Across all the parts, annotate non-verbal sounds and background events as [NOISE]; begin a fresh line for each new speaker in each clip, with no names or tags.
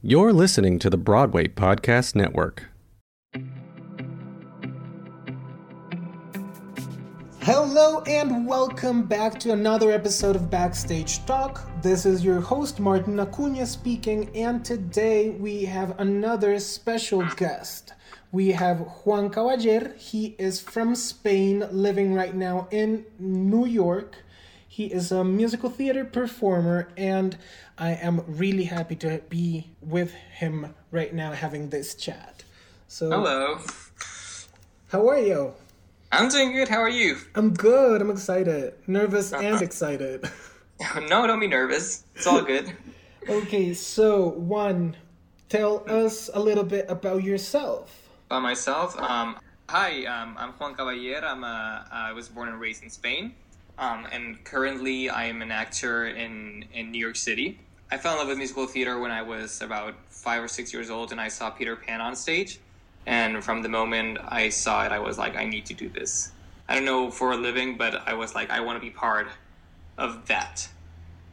You're listening to the Broadway Podcast Network.
Hello and welcome back to another episode of Backstage Talk. This is your host Martin Acuna speaking, and today we have another special guest. We have Juan Caballero. He is from Spain, living right now in New York. He is a musical theater performer, and I am really happy to be with him right now having this chat. So,
Hello.
how are you?
I'm doing good. How are you?
I'm good. I'm excited, nervous, and excited. [LAUGHS]
no, don't be nervous. It's all good. [LAUGHS]
okay, so Juan, tell us a little bit about yourself.
By myself, um, hi, um, I'm Juan Caballero. I'm a, I was born and raised in Spain, um, and currently I am an actor in, in New York City. I fell in love with musical theater when I was about five or six years old, and I saw Peter Pan on stage. And from the moment I saw it, I was like, I need to do this. I don't know for a living, but I was like, I want to be part of that.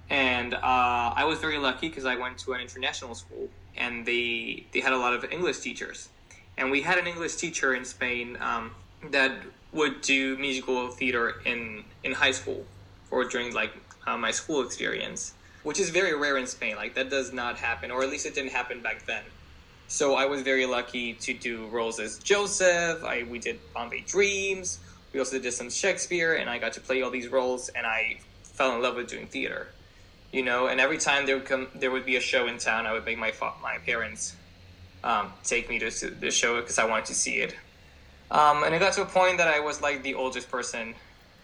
And uh, I was very lucky because I went to an international school, and they they had a lot of English teachers, and we had an English teacher in Spain um, that would do musical theater in in high school or during like uh, my school experience, which is very rare in Spain. Like that does not happen, or at least it didn't happen back then. So I was very lucky to do roles as Joseph. I we did Bombay Dreams. We also did some Shakespeare, and I got to play all these roles, and I fell in love with doing theater. You know, and every time there would come, there would be a show in town, I would make my my parents um, take me to s- the show because I wanted to see it. Um, and it got to a point that I was like the oldest person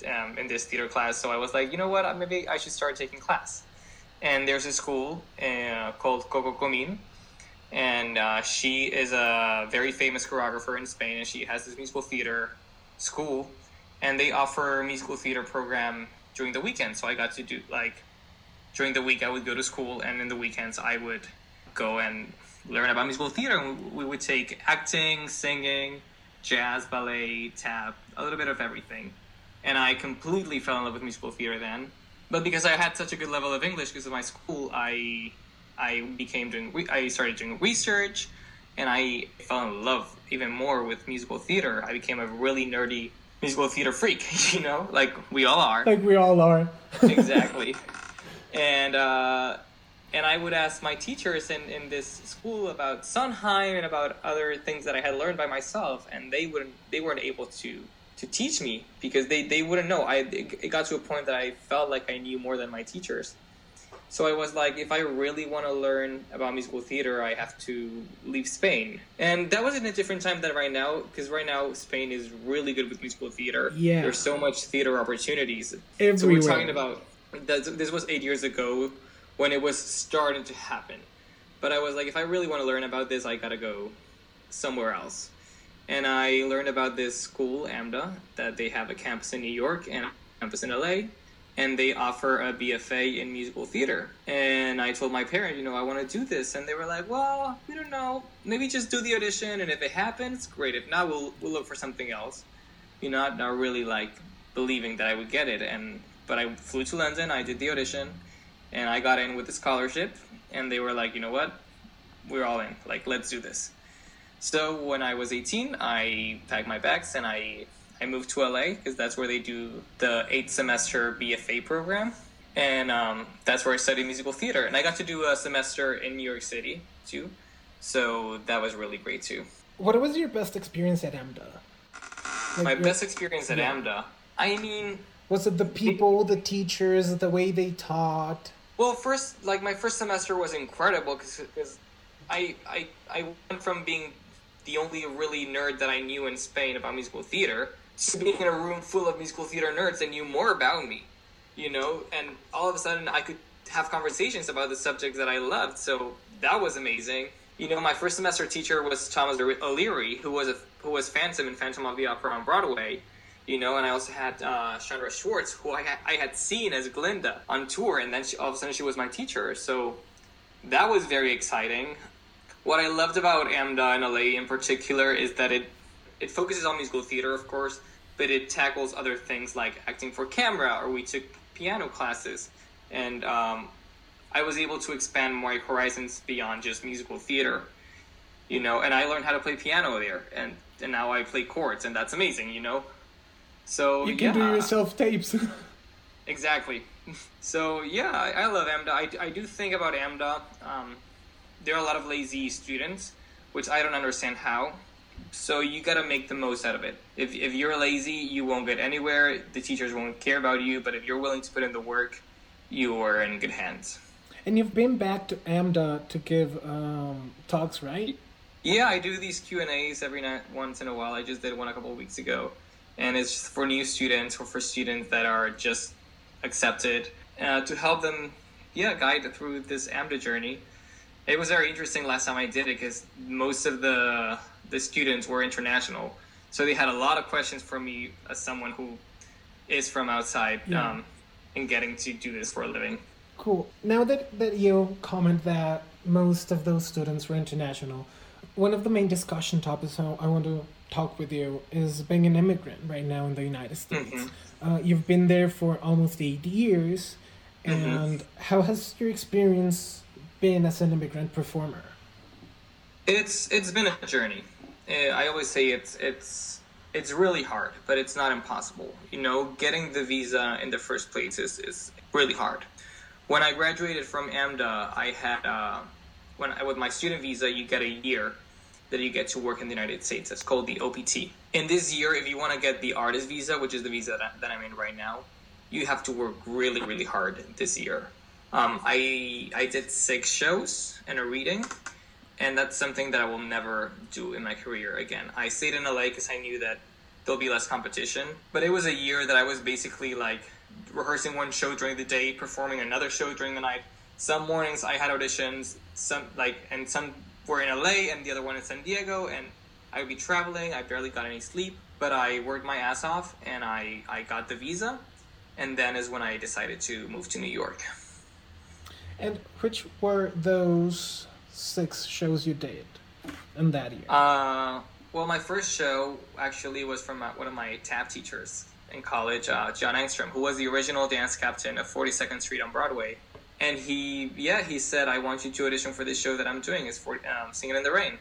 um, in this theater class, so I was like, you know what, maybe I should start taking class. And there's a school uh, called Coco Comin, and uh, she is a very famous choreographer in Spain, and she has this musical theater school, and they offer musical theater program during the weekend. So I got to do like during the week I would go to school, and in the weekends I would go and learn about musical theater. And we would take acting, singing, jazz, ballet, tap, a little bit of everything. And I completely fell in love with musical theater then. But because I had such a good level of English because of my school, I I became doing re- I started doing research, and I fell in love even more with musical theater. I became a really nerdy musical theater freak, [LAUGHS] you know, like we all are
Like we all are. [LAUGHS]
exactly. And uh, and I would ask my teachers in, in this school about Sondheim and about other things that I had learned by myself, and they wouldn't they weren't able to to teach me because they, they wouldn't know. I it, it got to a point that I felt like I knew more than my teachers. So I was like, if I really want to learn about musical theater, I have to leave Spain. And that was in a different time than right now, because right now Spain is really good with musical theater.
Yeah.
There's so much theater opportunities. So we're talking about that. This was eight years ago when it was starting to happen. But I was like, if I really want to learn about this, I gotta go somewhere else. And I learned about this school, AMDA, that they have a campus in New York and a campus in LA and they offer a BFA in musical theater. And I told my parents, you know, I want to do this, and they were like, well, we don't know, maybe just do the audition, and if it happens, great. If not, we'll we'll look for something else. You know, not not really like believing that I would get it, and but I flew to London, I did the audition, and I got in with the scholarship, and they were like, you know what, we're all in, like let's do this. So when I was 18, I packed my bags and I I moved to LA because that's where they do the eight semester BFA program. And um, that's where I studied musical theater. And I got to do a semester in New York City too. So that was really great too.
What was your best experience at AMDA? Like,
My
what-
best experience at
yeah.
AMDA, I mean,
Was it the people, the teachers, the way they taught?
Well, first, like my first semester was incredible because I, I I went from being the only really nerd that I knew in Spain about musical theater to being in a room full of musical theater nerds that knew more about me, you know. And all of a sudden, I could have conversations about the subject that I loved. So that was amazing. You know, my first semester teacher was Thomas O'Leary, who was a who was Phantom in Phantom of the Opera on Broadway you know, and I also had uh, Chandra Schwartz, who I had, I had seen as Glinda on tour, and then she, all of a sudden she was my teacher. So that was very exciting. What I loved about AMDA in LA in particular is that it it focuses on musical theater, of course, but it tackles other things like acting for camera, or we took piano classes, and um, I was able to expand my horizons beyond just musical theater, you know, and I learned how to play piano there, and and now I play chords, and that's amazing, you know. So
You can
yeah,
do yourself tapes. [LAUGHS]
exactly. [LAUGHS] So yeah, I, I love AMDA. I, I do think about AMDA. Um, there are a lot of lazy students, which I don't understand how. So you gotta make the most out of it. If, if you're lazy, you won't get anywhere. The teachers won't care about you. But if you're willing to put in the work, you are in good hands.
and you've been back to AMDA to give um, talks, right?
Yeah, I do these Q and A's every night, once in a while. I just did one a couple of weeks ago, and it's for new students or for students that are just accepted uh, to help them, yeah, guide through this AMDA journey. It was very interesting last time I did it because most of the the students were international, so they had a lot of questions for me as someone who is from outside
Yeah.
um, and getting to do this for a living.
Cool. Now that, that you comment that most of those students were international, one of the main discussion topics I want to talk with you is being an immigrant right now in the United States. Uh, you've been there for almost eight years, and how has your experience been as an immigrant performer?
It's it's been a journey. Uh, I always say it's it's it's really hard, but it's not impossible. You know, getting the visa in the first place is, is really hard. When I graduated from AMDA, I had uh, when I, with my student visa, you get a year that you get to work in the United States. It's called the OPT. In this year, if you want to get the artist visa, which is the visa that, that I'm in right now, you have to work really really hard this year. Um, I I did six shows and a reading and that's something that I will never do in my career again. I stayed in LA because I knew that there'll be less competition, but it was a year that I was basically like rehearsing one show during the day, performing another show during the night. Some mornings I had auditions, some like, and some were in LA and the other one in San Diego, and I would be traveling. I barely got any sleep, but I worked my ass off and I I got the visa, and then is when I decided to move to New York.
And which were those six shows you did in that year?
Uh, well, my first show actually was from uh, one of my tap teachers in college, uh, John Engstrom, who was the original dance captain of 42nd Street on Broadway. And he, yeah, he said, I want you to audition for this show that I'm doing. It's for um, Singing in the Rain.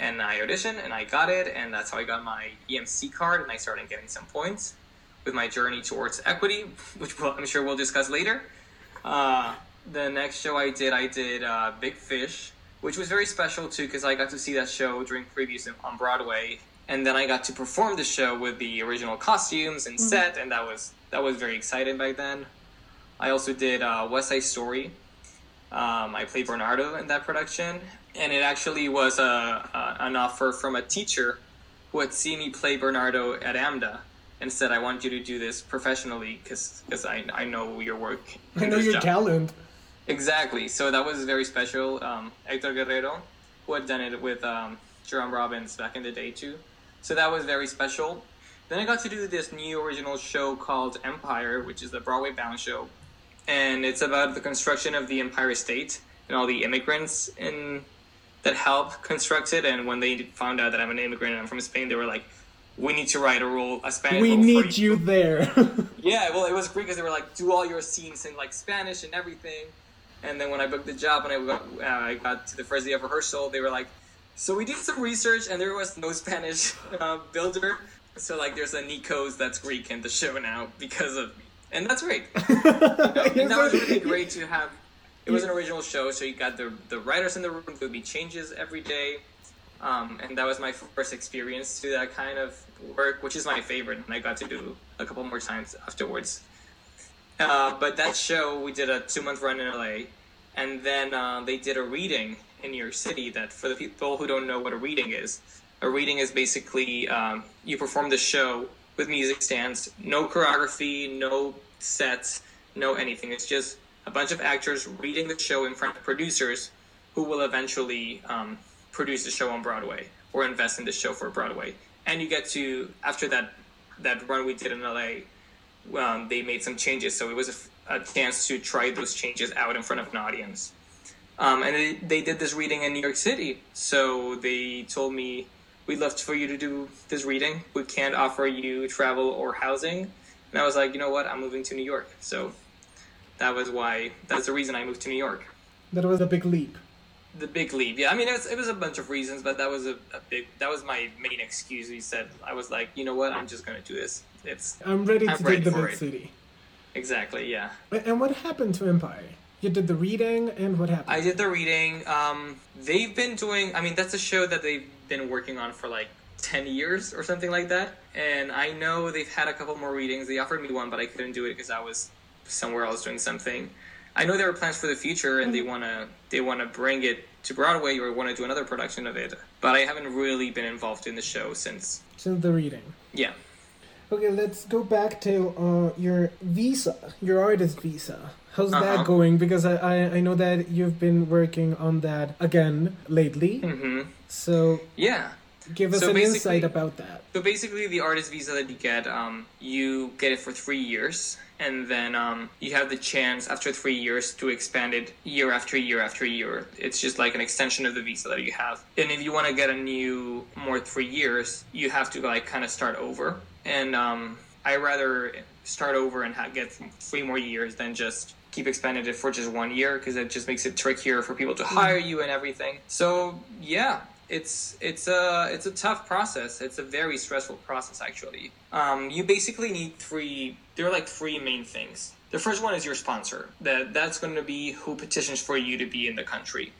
And I auditioned and I got it. And that's how I got my EMC card. And I started getting some points with my journey towards equity, [LAUGHS] which we'll, I'm sure we'll discuss later. Uh, the next show I did, I did uh, Big Fish, which was very special too because I got to see that show during previews on Broadway, and then I got to perform the show with the original costumes and set, and that was that was very exciting back then. I also did uh, West Side Story. Um, I played Bernardo in that production, and it actually was a, a an offer from a teacher who had seen me play Bernardo at AMDA and said, "I want you to do this professionally because I, I know your work."
I know your
job."
talent.
Exactly. So that was very special. Um, Hector Guerrero, who had done it with um, Jerome Robbins back in the day too. So that was very special. Then I got to do this new original show called Empire, which is the Broadway bound show, and it's about the construction of the Empire State and all the immigrants in that helped construct it. And when they found out that I'm an immigrant and I'm from Spain, they were like, "We need to write a role, a Spanish
We
role for
need you there. [LAUGHS]
yeah, well, it was great because they were like, do all your scenes in like Spanish and everything. And then when I booked the job and I got, uh, I got to the first day of rehearsal, they were like, so we did some research and there was no Spanish uh, builder. So like, there's a Nikos that's Greek in the show now because of me, and that's great. [LAUGHS] and that was really great to have. It was an original show, so you got the the writers in the room. There would be changes every day, um, and that was my first experience to that kind of work, which is my favorite. And I got to do a couple more times afterwards. Uh, but that show, we did a two month run in LA, and then uh, they did a reading in New York City. That for the people who don't know what a reading is, a reading is basically um, you perform the show with music stands, no choreography, no sets, no anything. It's just a bunch of actors reading the show in front of producers who will eventually um, produce the show on Broadway or invest in the show for Broadway. And you get to after that that run we did in LA, um, they made some changes, so it was a chance to try those changes out in front of an audience. Um, and they, they did this reading in New York City, so they told me we'd love for you to do this reading. We can't offer you travel or housing. And I was like, you know what? I'm moving to New York, so that was why that's the reason I moved to New York.
That was a big leap.
The big leap, yeah. I mean, it was, it was a bunch of reasons, but that was a, a big that was my main excuse. He said I was like, you know what, I'm just gonna do this. It's
I'm ready
I'm
to
ready
take the big city.
exactly yeah.
And what happened to Empire? You did the reading, and what happened?
I did the reading. Um, they've been doing. I mean, that's a show that they've been working on for like ten years or something like that. And I know they've had a couple more readings. They offered me one, but I couldn't do it because I was somewhere else doing something. I know there are plans for the future, and they wanna they wanna bring it to Broadway or want to do another production of it. But I haven't really been involved in the show since.
Since the reading.
Yeah.
Okay, let's go back to uh, your visa, your artist visa. How's
Uh-huh.
that going? Because I, I, I know that you've been working on that again lately.
hmm
So
Yeah.
Give us
So
an insight about that.
So basically, the artist visa that you get, um, you get it for three years, and then um, you have the chance after three years to expand it year after year after year. It's just like an extension of the visa that you have. And if you want to get a new more three years, you have to like kind of start over. And um, I rather start over and ha- get three more years than just keep expanding it for just one year because it just makes it trickier for people to hire you and everything. So yeah, it's it's a it's a tough process. It's a very stressful process actually. Um, you basically need three. There are like three main things. The first one is your sponsor. That that's going to be who petitions for you to be in the country.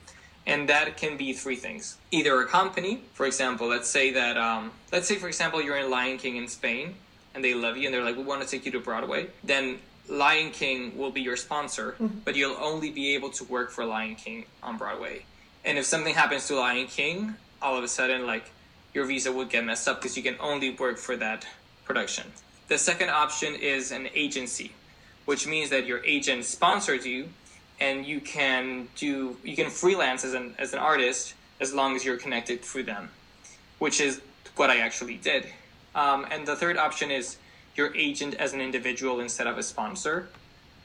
And that can be three things. Either a company, for example, let's say that, um, let's say, for example, you're in Lion King in Spain and they love you and they're like, we want to take you to Broadway. Then Lion King will be your sponsor, but you'll only be able to work for Lion King on Broadway. And if something happens to Lion King, all of a sudden, like, your visa would get messed up because you can only work for that production. The second option is an agency, which means that your agent sponsors you and you can do you can freelance as an as an artist as long as you're connected through them, which is what I actually did. Um, and the third option is your agent as an individual instead of a sponsor,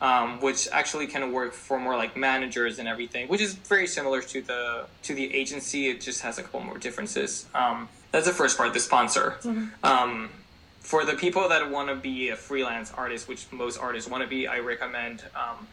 um, which actually can work for more like managers and everything, which is very similar to the to the agency. It just has a couple more differences. Um, that's the first part, the sponsor. Um, for the people that want to be a freelance artist, which most artists want to be, I recommend um,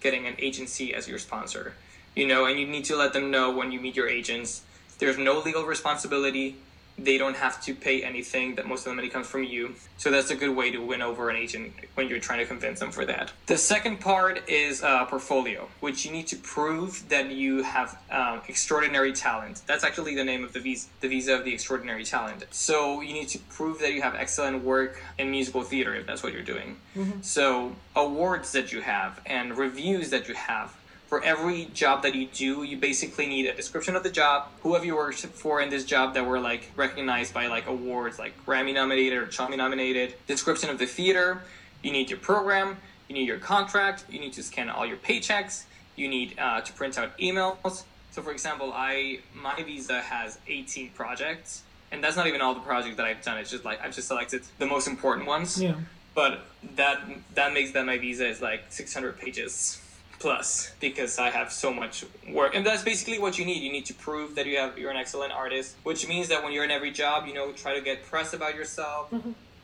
getting an agency as your sponsor. You know, and you need to let them know when you meet your agents. There's no legal responsibility. They don't have to pay anything. That most of the money comes from you. So that's a good way to win over an agent when you're trying to convince them for that. The second part is uh, portfolio, which you need to prove that you have um, extraordinary talent. That's actually the name of the visa, the visa of the extraordinary talent. So you need to prove that you have excellent work in musical theater if that's what you're doing. So awards that you have and reviews that you have. For every job that you do, you basically need a description of the job, who have you worked for in this job that were like recognized by like awards, like Grammy nominated or Tony nominated, description of the theater, you need your program, you need your contract, you need to scan all your paychecks, you need uh, to print out emails. So, for example, I my visa has 18 projects, and that's not even all the projects that I've done. It's just like I've just selected the most important ones.
Yeah.
but that that makes that my visa is like 600 pages plus because I have so much work. And that's basically what you need. You need to prove that you have you're an excellent artist which means that when you're in every job you know try to get press about yourself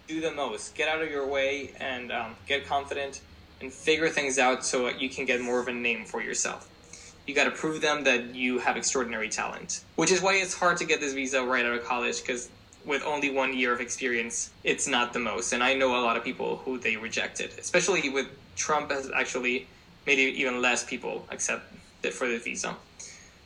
do the most get out of your way and um, get confident and figure things out so that you can get more of a name for yourself. You got to prove them that you have extraordinary talent which is why it's hard to get this visa right out of college because with only one year of experience, it's not the most. And I know a lot of people who they rejected, especially with Trump has actually it even less people accept it for the visa.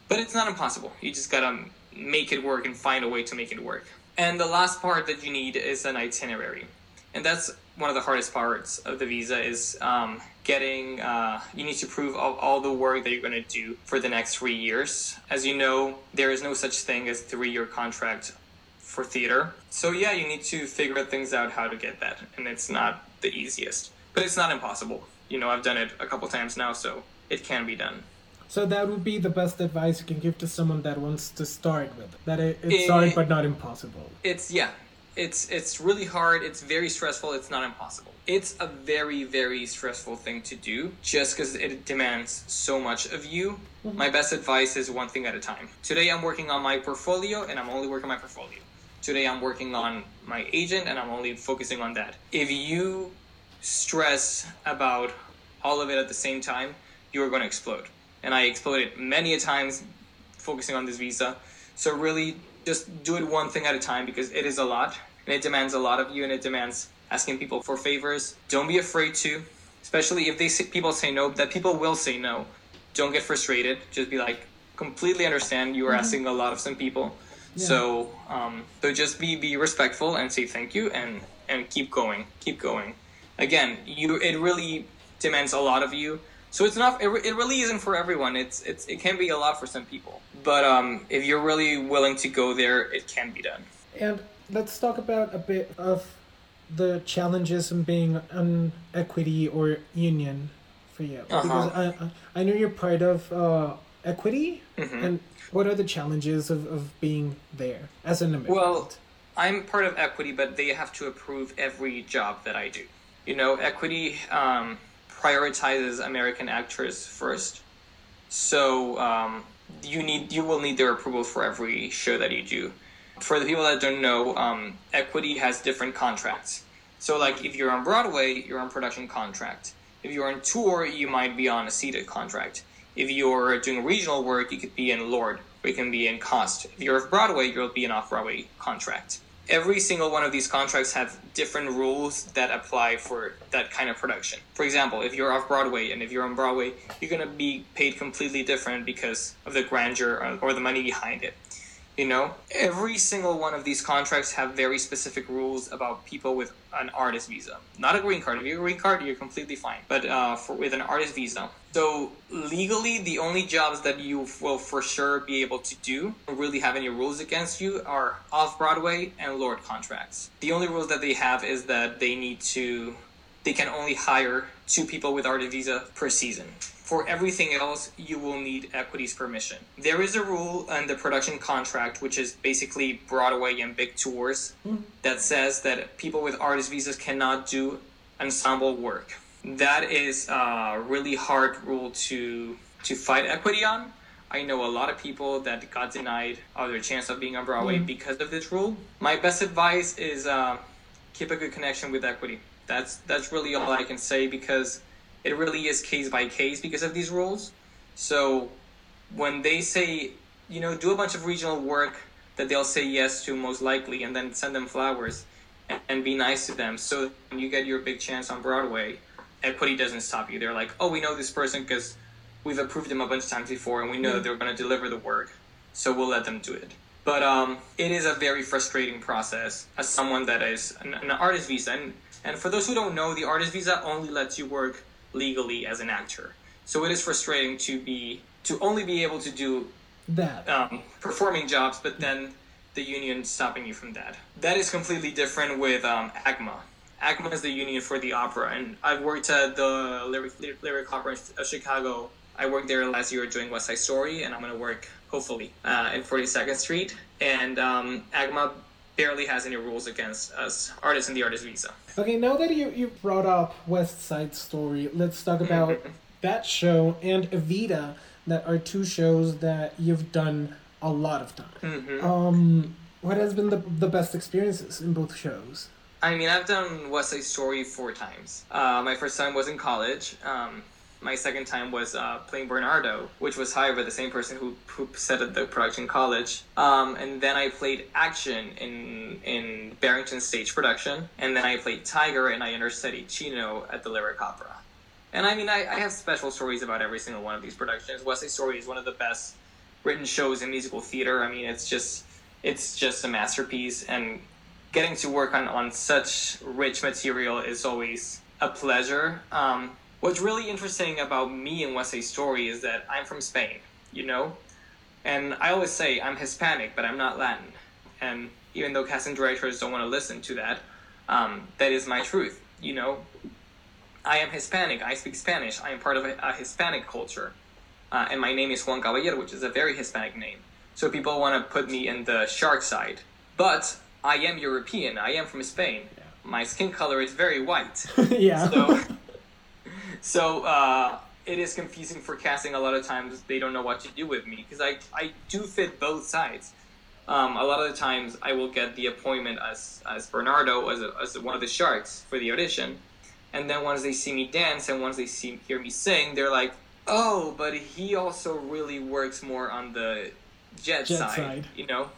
But it's not impossible. You just gotta make it work and find a way to make it work. And the last part that you need is an itinerary. And that's one of the hardest parts of the visa is um, getting, uh, you need to prove all, all the work that you're to do for the next three years. As you know, there is no such thing as three-year contract for theater. So yeah, you need to figure things out how to get that, and it's not the easiest, but it's not impossible. You know, I've done it a couple times now, so it can be done.
So that would be the best advice you can give to someone that wants to start with. That it, it's
Eh,
hard but not impossible.
It's yeah, it's it's really hard. It's very stressful. It's not impossible. It's a very very stressful thing to do, just because it demands so much of you. My best advice is one thing at a time. Today I'm working on my portfolio, and I'm only working on my portfolio. Today I'm working on my agent, and I'm only focusing on that. If you stress about all of it at the same time, you are going to explode. And I exploded many a times focusing on this visa. So really, just do it one thing at a time because it is a lot and it demands a lot of you and it demands asking people for favors. Don't be afraid to, especially if they say, people say no. That people will say no. Don't get frustrated. Just be like completely understand you are mm-hmm. asking a lot of some people. Yeah. So um, so just be be respectful and say thank you and and keep going, keep going. Again, you it really demands a lot of you. So it's not. It, it really isn't for everyone. It's it's it can be a lot for some people. But um, if you're really willing to go there, it can be done.
And let's talk about a bit of the challenges in being an equity or union for you uh-huh. because I I know you're part of uh, equity mm-hmm. and what are the challenges of, of being there as an immigrant?
Well, I'm part of equity, but they have to approve every job that I do. You know, equity um, prioritizes American actors first, so um, you need you will need their approval for every show that you do. For the people that don't know, um, equity has different contracts. So, like if you're on Broadway, you're on production contract. If you're on tour, you might be on a seated contract. If you're doing regional work, you could be in LORT, or you can be in Cost. If you're off Broadway, you'll be an off Broadway contract every single one of these contracts have different rules that apply for that kind of production. For example, if you're off Broadway and if you're on Broadway, you're going to be paid completely different because of the grandeur or the money behind it. You know, every single one of these contracts have very specific rules about people with an artist visa, not a green card. If you're a green card, you're completely fine. But uh, for with an artist visa, so legally, the only jobs that you will for sure be able to do, really have any rules against you, are off Broadway and LORT contracts. The only rules that they have is that they need to, they can only hire two people with artist visa per season. For everything else, you will need equity's permission. There is a rule in the production contract, which is basically Broadway and big tours, mm. that says that people with artist visas cannot do ensemble work. That is a really hard rule to to fight equity on. I know a lot of people that got denied of their chance of being on Broadway mm. because of this rule. My best advice is uh, keep a good connection with equity. That's that's really all I can say because it really is case by case because of these rules. So when they say, you know, do a bunch of regional work that they'll say yes to most likely, and then send them flowers and, and be nice to them. So when you get your big chance on Broadway, equity doesn't stop you. They're like, oh, we know this person because we've approved them a bunch of times before, and we know that they're going to deliver the work, so we'll let them do it. But um, it is a very frustrating process as someone that is an, an artist visa. And, and for those who don't know, the artist visa only lets you work legally as an actor. So it is frustrating to be to only be able to do
that
um, performing jobs, but then the union stopping you from that. That is completely different with um, AGMA. AGMA is the union for the opera, and I've worked at the Lyric, Lyric Opera of Chicago. I worked there last year doing West Side Story, and I'm going to work hopefully uh, in 42nd Street. And um, AGMA barely has any rules against us artists in the artist visa.
Okay, now that you, you brought up West Side Story, let's talk [LAUGHS] about that show and Evita, that are two shows that you've done a lot of time. Mm-hmm. Um, what has been the, the best experiences in both shows?
I mean, I've done West Side Story four times. Uh, my first time was in college. Um, my second time was uh, playing Bernardo, which was, hired by the same person who, who set up the production college. Um, and then I played Action in in Barrington Stage Production, and then I played Tiger and I understudied Chino at the Lyric Opera. And I mean, I, I have special stories about every single one of these productions. West Side Story is one of the best written shows in musical theater. I mean, it's just it's just a masterpiece, and getting to work on on such rich material is always a pleasure. Um, what's really interesting about me and West Story is that I'm from Spain, you know? And I always say I'm Hispanic, but I'm not Latin. And even though casting directors don't want to listen to that, um, that is my truth, you know? I am Hispanic, I speak Spanish, I am part of a, a Hispanic culture. Uh, and my name is Juan Caballero, which is a very Hispanic name. So people want to put me in the shark side. But I am European, I am from Spain. My skin color is very white. [LAUGHS]
yeah.
So so uh, it is confusing for casting. A lot of times they don't know what to do with me because I I do fit both sides. Um, a lot of the times I will get the appointment as as Bernardo as, a, as one of the sharks for the audition, and then once they see me dance and once they see hear me sing, they're like, "Oh, but he also really works more on the jet,
Jet
side,
side.
you know."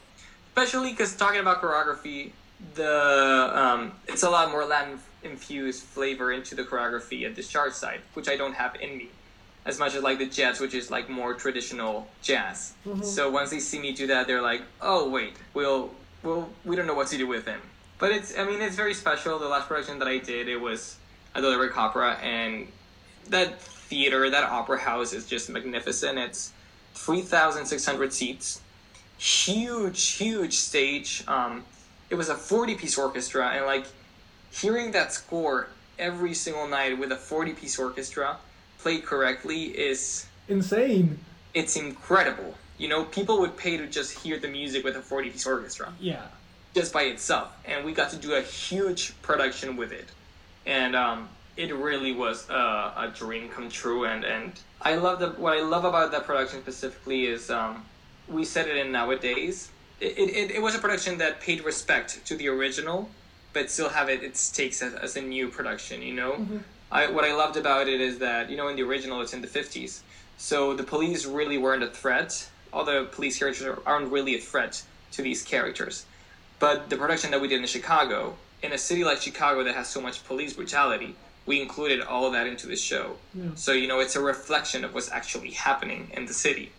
Especially because talking about choreography, the um, it's a lot more Latin infused flavor into the choreography at the shark side, which I don't have in me, as much as like the jazz, which is like more traditional jazz. So once they see me do that, they're like, "Oh wait, we'll we'll we don't know what to do with him." But it's I mean it's very special. The last production that I did, it was at the Lyric Opera, and that theater, that opera house is just magnificent. It's three thousand six hundred seats, huge, huge stage. Um, it was a forty piece orchestra, and like hearing that score every single night with a forty piece orchestra played correctly is
Insane.
it's incredible. You know, people would pay to just hear the music with a 40 piece orchestra
Yeah.
just by itself. And we got to do a huge production with it. And um, it really was a, a dream come true. And, and I love the, what I love about that production specifically is um, we set it in nowadays. It, it, it was a production that paid respect to the original, but still have it its takes as, as a new production, you know? Mm-hmm. I, what I loved about it is that, you know, in the original, it's in the 50s. So the police really weren't a threat. All the police characters aren't really a threat to these characters. But the production that we did in Chicago, in a city like Chicago that has so much police brutality, we included all of that into the show. So, you know, it's a reflection of what's actually happening in the city.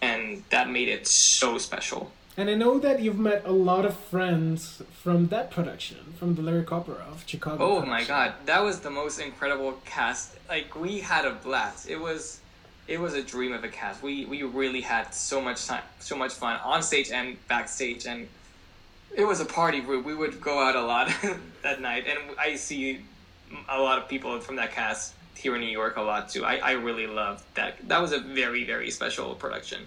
And that made it so special.
And I know that you've met a lot of friends from that production, from the Lyric Opera of Chicago.
Oh my god, that was the most incredible cast. Like we had a blast. It was it was a dream of a cast. We we really had so much time, so much fun on stage and backstage and it was a party. We, we would go out a lot [LAUGHS] that night and I see a lot of people from that cast here in New York a lot too. I, I really loved that. That was a very very special production.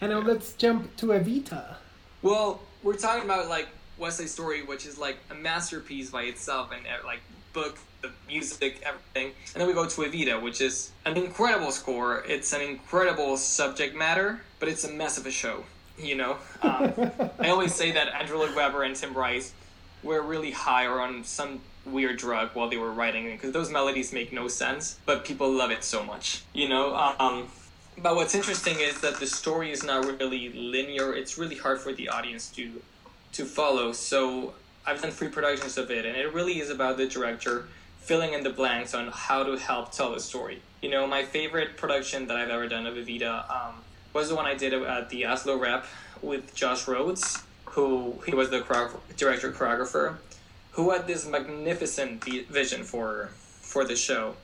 And now let's jump to Evita.
Well, we're talking about like West Side Story, which is like a masterpiece by itself, and uh, like book, the music, everything. And then we go to Evita, which is an incredible score. It's an incredible subject matter, but it's a mess of a show. You know, um, [LAUGHS] I always say that Andrew Lloyd Webber and Tim Rice were really high or on some weird drug while they were writing it because those melodies make no sense, but people love it so much. You know, um, but what's interesting is that the story is not really linear. It's really hard for the audience to to follow. So I've done three productions of it, and it really is about the director filling in the blanks on how to help tell the story. You know, my favorite production that I've ever done of Evita um, was the one I did at the Asolo Rep with Josh Rhodes, who he was the choreo- director choreographer, who had this magnificent vi- vision for for the show.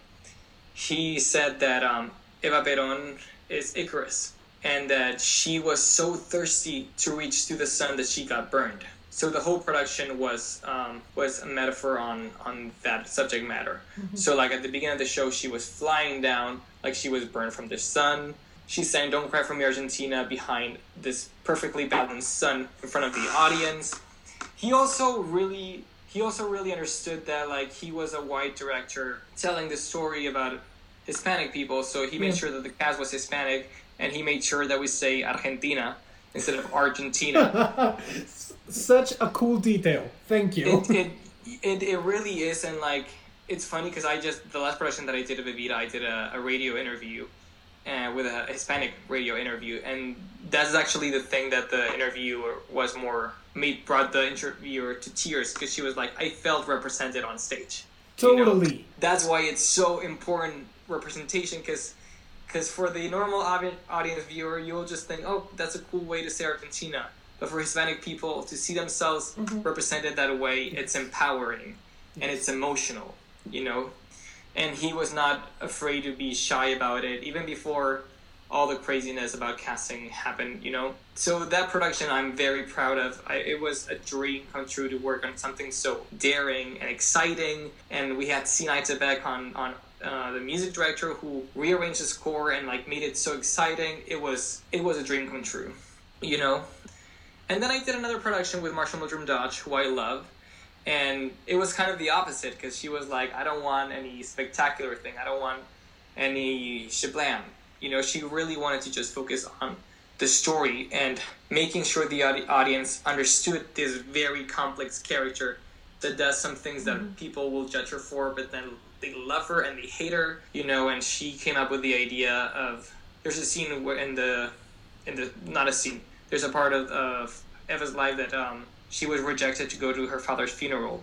He said that um, Eva Perón is Icarus, and that she was so thirsty to reach to the sun that she got burned. So the whole production was um, was a metaphor on on that subject matter. So like at the beginning of the show, she was flying down like she was burned from the sun. She sang "Don't Cry for Me, Argentina" behind this perfectly balanced sun in front of the audience. He also really he also really understood that like he was a white director telling the story about Hispanic people, so he made
Yeah.
sure that the cast was Hispanic, and he made sure that we say Argentina instead of Argentina. [LAUGHS]
Such a cool detail. Thank you.
it, it, it, it really is, and like it's funny because I just the last production that I did of Evita, I did a, a radio interview, uh, with a Hispanic radio interview, and that's actually the thing that the interviewer was more made brought the interviewer to tears because she was like, I felt represented on stage. you know?
totally.
that's why it's so important representation because because for the normal audience viewer you'll just think oh that's a cool way to say argentina. But for hispanic people to see themselves mm-hmm. represented that way it's empowering and it's emotional you know? And he was not afraid to be shy about it even before all the craziness about casting happened you know? So that production i'm very proud of. I, it was a dream come true to work on something so daring and exciting and we had Sinai Tabak on on uh, the music director who rearranged the score and like made it so exciting it was it was a dream come true you know? And then i did another production with Marcia Milgrom Dodge who i love and it was kind of the opposite because she was like i don't want any spectacular thing. I don't want any shablam. You know she really wanted to just focus on the story and making sure the audi- audience understood this very complex character that does some things that mm-hmm. people will judge her for, but then they love her and they hate her, you know. And she came up with the idea of there's a scene in the in the not a scene. There's a part of, of Eva's life that um, she was rejected to go to her father's funeral,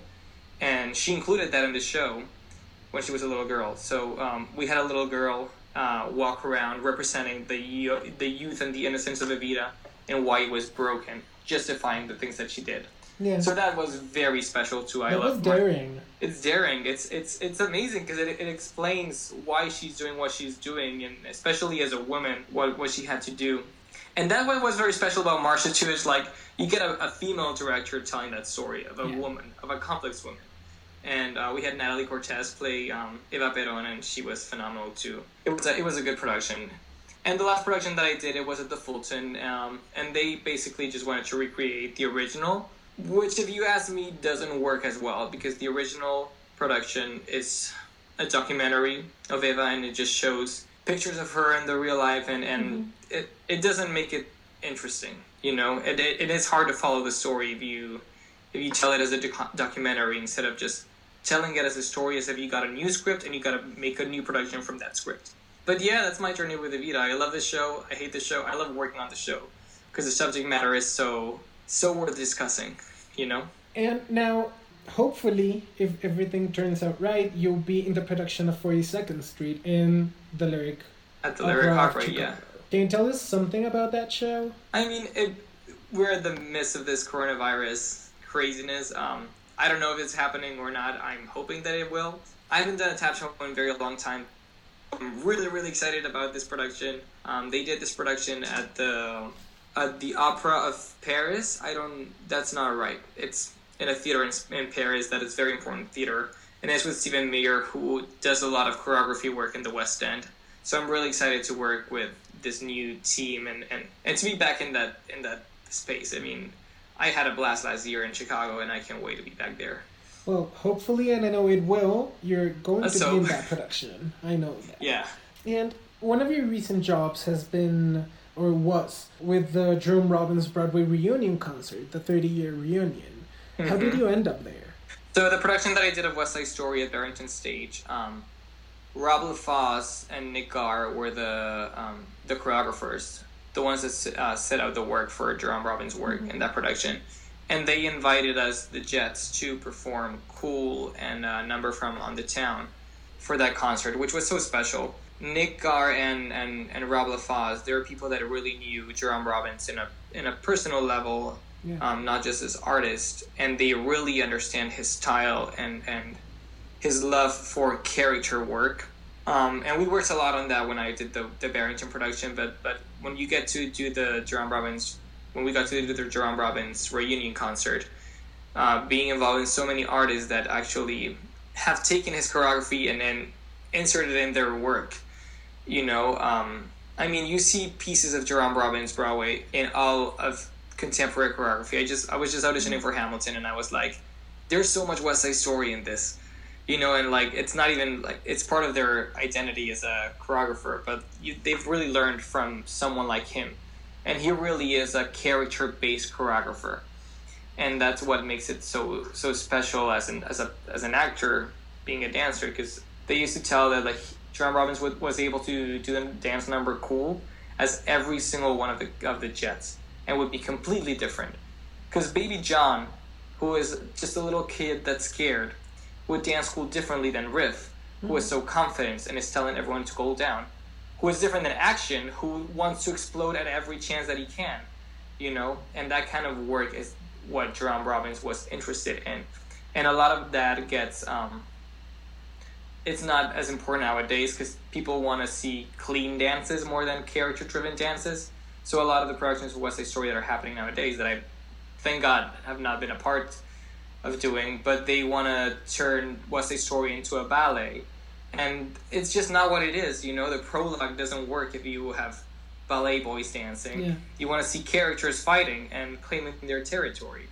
and she included that in the show when she was a little girl. So um, we had a little girl uh, walk around representing the the youth and the innocence of Evita and why it was broken, justifying the things that she did. Yeah. So that was very special too. I
that
love
was daring.
It's daring. It's it's it's amazing because it, it explains why she's doing what she's doing, and especially as a woman, what what she had to do. And that what was very special about Marcia too is like you get a, a female director telling that story of a yeah. woman, of a complex woman. And uh, we had Natalie Cortez play um, Eva Peron, and she was phenomenal too. It was a, it was a good production. And the last production that I did, it was at the Fulton, um, and they basically just wanted to recreate the original which, if you ask me, doesn't work as well because the original production is a documentary of Eva and it just shows pictures of her in the real life and, and mm-hmm. it, it doesn't make it interesting you know? It, it, it is hard to follow the story if you if you tell it as a doc- documentary instead of just telling it as a story as if you got a new script and you got to make a new production from that script. But yeah that's my journey with evita. I love this show. I hate the show. I love working on the show because the subject matter is so so worth discussing you know.
And now, hopefully, if everything turns out right, you'll be in the production of Forty Second Street in the Lyric.
At the Lyric Opera, yeah.
Can you tell us something about that show?
I mean, it, we're in the midst of this coronavirus craziness. Um, I don't know if it's happening or not. I'm hoping that it will. I haven't done a tap show in a very long time. I'm really, really excited about this production. Um, they did this production at the at the Opera of Paris. I don't. That's not right. It's in a theater in, in Paris that is very important theater, and it's with Stephen Mear, who does a lot of choreography work in the West End. So I'm really excited to work with this new team and, and, and to be back in that in that space. I mean, I had a blast last year in Chicago, and I can't wait to be back there.
Well, hopefully, and I know it will. You're going to so, be in [LAUGHS] that production. I know that.
Yeah.
And one of your recent jobs has been or was with the Jerome Robbins Broadway reunion concert, the 30 year reunion. Mm-hmm. How did mm-hmm. you end up there?
So the production that I did of West Side Story at Barrington Stage, um, Rob LaFosse and Nick Gar were the um, the choreographers, the ones that uh, set out the work for Jerome Robbins' work mm-hmm. in that production, and they invited us, the Jets, to perform "Cool" and a number from "On the Town" for that concert, which was so special. Nick Gar and, and, and Rob LaFosse, they're people that really knew Jerome Robbins in a in a personal level, yeah. um, not just as artist, and they really understand his style and and his love for character work. Um, and we worked a lot on that when I did the, the Barrington production, but but when you get to do the Jerome Robbins, when we got to do the Jerome Robbins reunion concert, uh, being involved in so many artists that actually have taken his choreography and then inserted in their work you know, um, I mean, you see pieces of Jerome Robbins Broadway in all of contemporary choreography. I just I was just auditioning for Hamilton, and I was like, there's so much West Side Story in this, you know, and like it's not even like it's part of their identity as a choreographer, but you, they've really learned from someone like him, and he really is a character based choreographer, and that's what makes it so so special as an as a as an actor being a dancer because they used to tell that like Jerome Robbins was able to do the dance number cool as every single one of the of the Jets, and would be completely different. Because Baby John, who is just a little kid that's scared, would dance cool differently than Riff, who is so confident and is telling everyone to go down. Who is different than Action, who wants to explode at every chance that he can, you know. And that kind of work is what Jerome Robbins was interested in, and a lot of that gets um, it's not as important nowadays because people want to see clean dances more than character driven dances. So a lot of the productions of West Side Story that are happening nowadays that I, thank God, have not been a part of doing, but they want to turn West Side Story into a ballet, and it's just not what it is. You know, the prologue doesn't work if you have ballet boys dancing. Yeah. You want to see characters fighting and claiming their territory,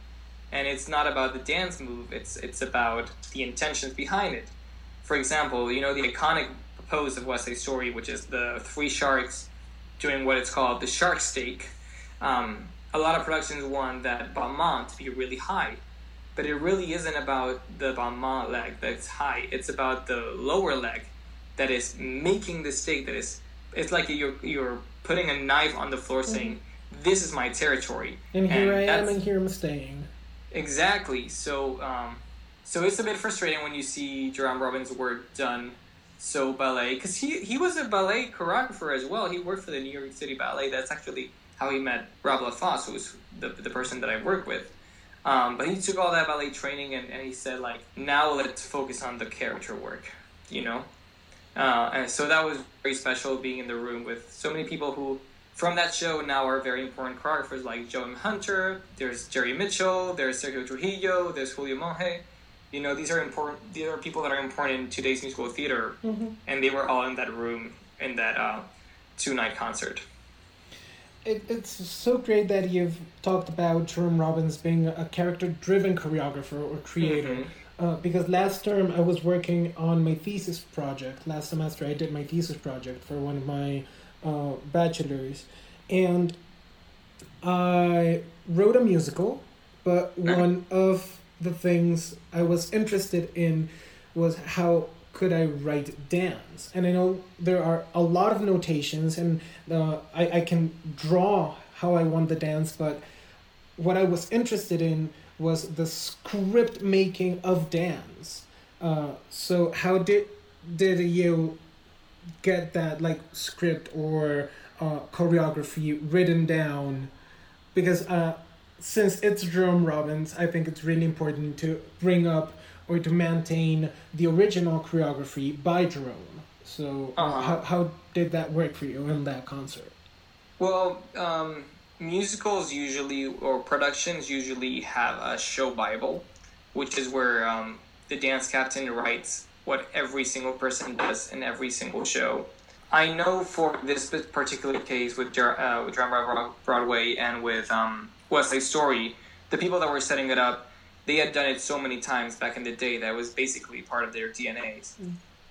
and it's not about the dance move. It's it's about the intentions behind it for example, you know the iconic pose of West Side Story, which is the three sharks doing what it's called the shark stake. Um, a lot of productions want that Balmain to be really high, but it really isn't about the balma leg that's high. It's about the lower leg that is making the stake. That is, it's like you're you're putting a knife on the floor, saying, "This is my territory."
And here I am, and here I'm staying.
Exactly. So, um, so it's a bit frustrating when you see Jerome Robbins' work done so ballet because he he was a ballet choreographer as well. He worked for the New York City Ballet. That's actually how he met Rob LaFosse, who was the, the person that I work with. Um, but he took all that ballet training and, and he said like, now let's focus on the character work, you know. Uh, and so that was very special being in the room with so many people who from that show now are very important choreographers like JoAnn M. Hunter, there's Jerry Mitchell, there's Sergio Trujillo, there's Julio Monge. You know, these are important. These are people that are important in today's musical theater, and they were all in that room in that uh, two night concert.
It, it's so great that you've talked about Jerome Robbins being a character driven choreographer or creator.
Mhm.
Uh, because last term I was working on my thesis project. Last semester I did my thesis project for one of my uh, bachelors. And I wrote a musical, but one of the things I was interested in was how could I write dance? And I know there are a lot of notations, and uh, I, I can draw how I want the dance, but what I was interested in was the script making of dance. Uh, so how did did you get that like script or uh, choreography written down? Because uh, since it's Jerome Robbins, I think it's really important to bring up or to maintain the original choreography by Jerome. So uh,
Uh-huh.
how, how did that work for you in that concert?
Well, um, musicals usually or productions usually have a show bible, which is where um, the dance captain writes what every single person does in every single show. I know for this particular case with uh, with Drama Broadway and with um, West Side Story, the people that were setting it up, they had done it so many times back in the day that it was basically part of their DNAs.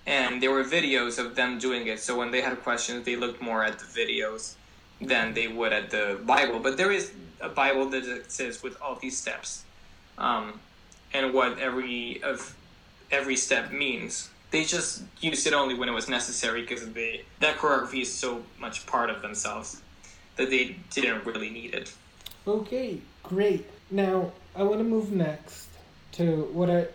And there were videos of them doing it, so when they had questions, they looked more at the videos than they would at the Bible. But there is a Bible that exists with all these steps, um, and what every of every step means. They just used it only when it was necessary because they that choreography is so much part of themselves that they didn't really need it.
Okay, great. Now I want to move next to what are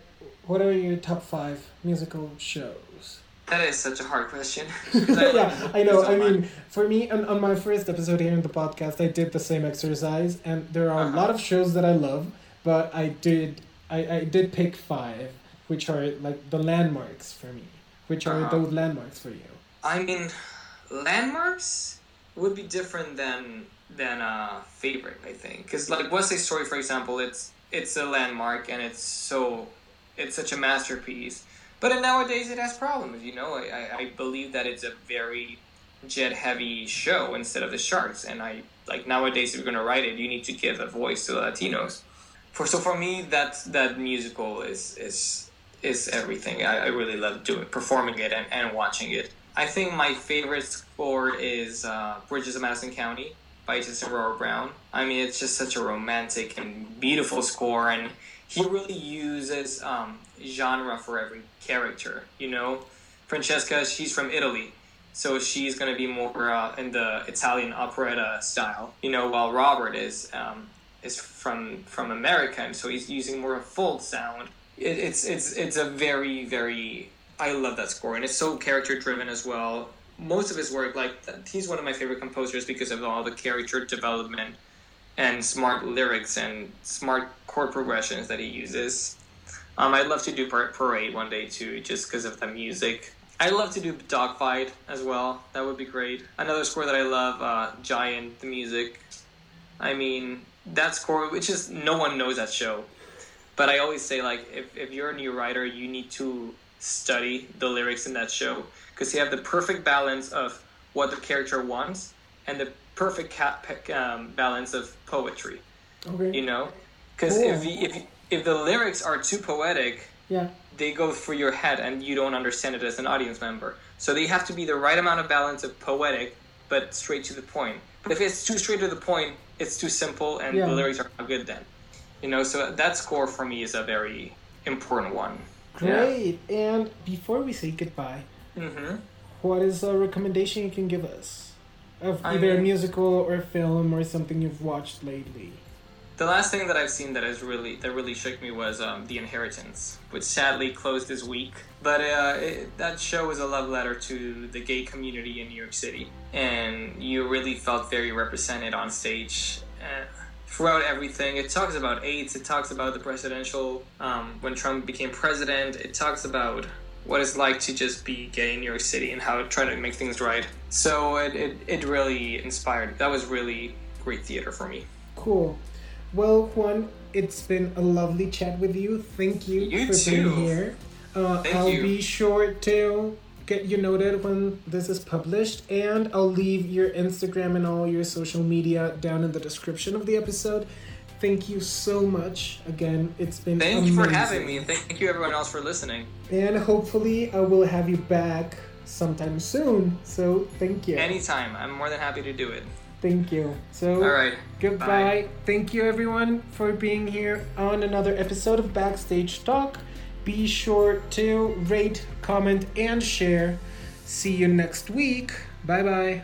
what are your top five musical shows?
That is such a hard question. [LAUGHS] [LAUGHS]
yeah, I know. I mean, for me, on, on my first episode here in the podcast, I did the same exercise, and there are a lot of shows that I love, but I did I, I did pick five, which are like the landmarks for me. Which are
Uh-huh.
those landmarks for you?
I mean, landmarks would be different than than a favorite. I think because like West Side Story, for example, it's it's a landmark and it's so it's such a masterpiece. But nowadays it has problems. You know, I, I, believe that it's a very jet heavy show instead of the sharks. And I like nowadays if you're gonna write it, you need to give a voice to the Latinos. For so for me, that that musical is is is everything. I, I really love doing performing it and, and watching it. I think my favorite score is uh, Bridges of Madison County by Aurora Brown. I mean, it's just such a romantic and beautiful score, and he really uses um, genre for every character. You know, Francesca, she's from Italy, so she's going to be more uh, in the Italian operetta style. You know, while Robert is um, is from from America, and so he's using more of a full sound. It, it's it's it's a very very I love that score, and it's so character driven as well. Most of his work, like he's one of my favorite composers because of all the character development and smart lyrics and smart chord progressions that he uses. Um, I'd love to do par- Parade one day too, just because of the music. I'd love to do Dogfight as well. That would be great. Another score that I love, uh, Giant, the music. I mean, that score, which is no one knows that show, but I always say like, if, if you're a new writer, you need to study the lyrics in that show because you have the perfect balance of what the character wants and the perfect ca- pe- um, balance of poetry
Okay.
you know because
Cool.
if, you- if if the lyrics are too poetic
Yeah.
they go through your head and you don't understand it as an audience member so they have to be the right amount of balance of poetic but straight to the point but if it's too straight to the point it's too simple and
Yeah.
the lyrics are not good then You know, so that score for me is a very important one.
Great. Yeah. And before we say goodbye,
mm-hmm.
what is a recommendation you can give us of either mean, a musical or film or something you've watched lately?
The last thing that I've seen that has really that really shook me was um, The Inheritance, which sadly closed this week. But uh, it, that show was a love letter to the gay community in New York City, and you really felt very represented on stage. Uh, throughout everything. It talks about AIDS. It talks about the presidential um, when Trump became president. It talks about what it's like to just be gay in New York City and how to try to make things right. So it, it, it really inspired. That was really great theater for me.
Cool. Well, Juan, it's been a lovely chat with you. Thank you,
you
for
too.
being here. Uh, I'll
you.
be sure to get you noted when this is published, and I'll leave your Instagram and all your social media down in the description of the episode. Thank you so much. Again, it's been
Thank
amazing.
you for having me, and thank you everyone else for listening.
And hopefully, I will have you back sometime soon. So, thank you.
Anytime. I'm more than happy to do it.
Thank you. So,
all right.
Goodbye. Bye. Thank you, everyone, for being here on another episode of Backstage Talk. Be sure to rate, comment, and share. See you next week. Bye bye.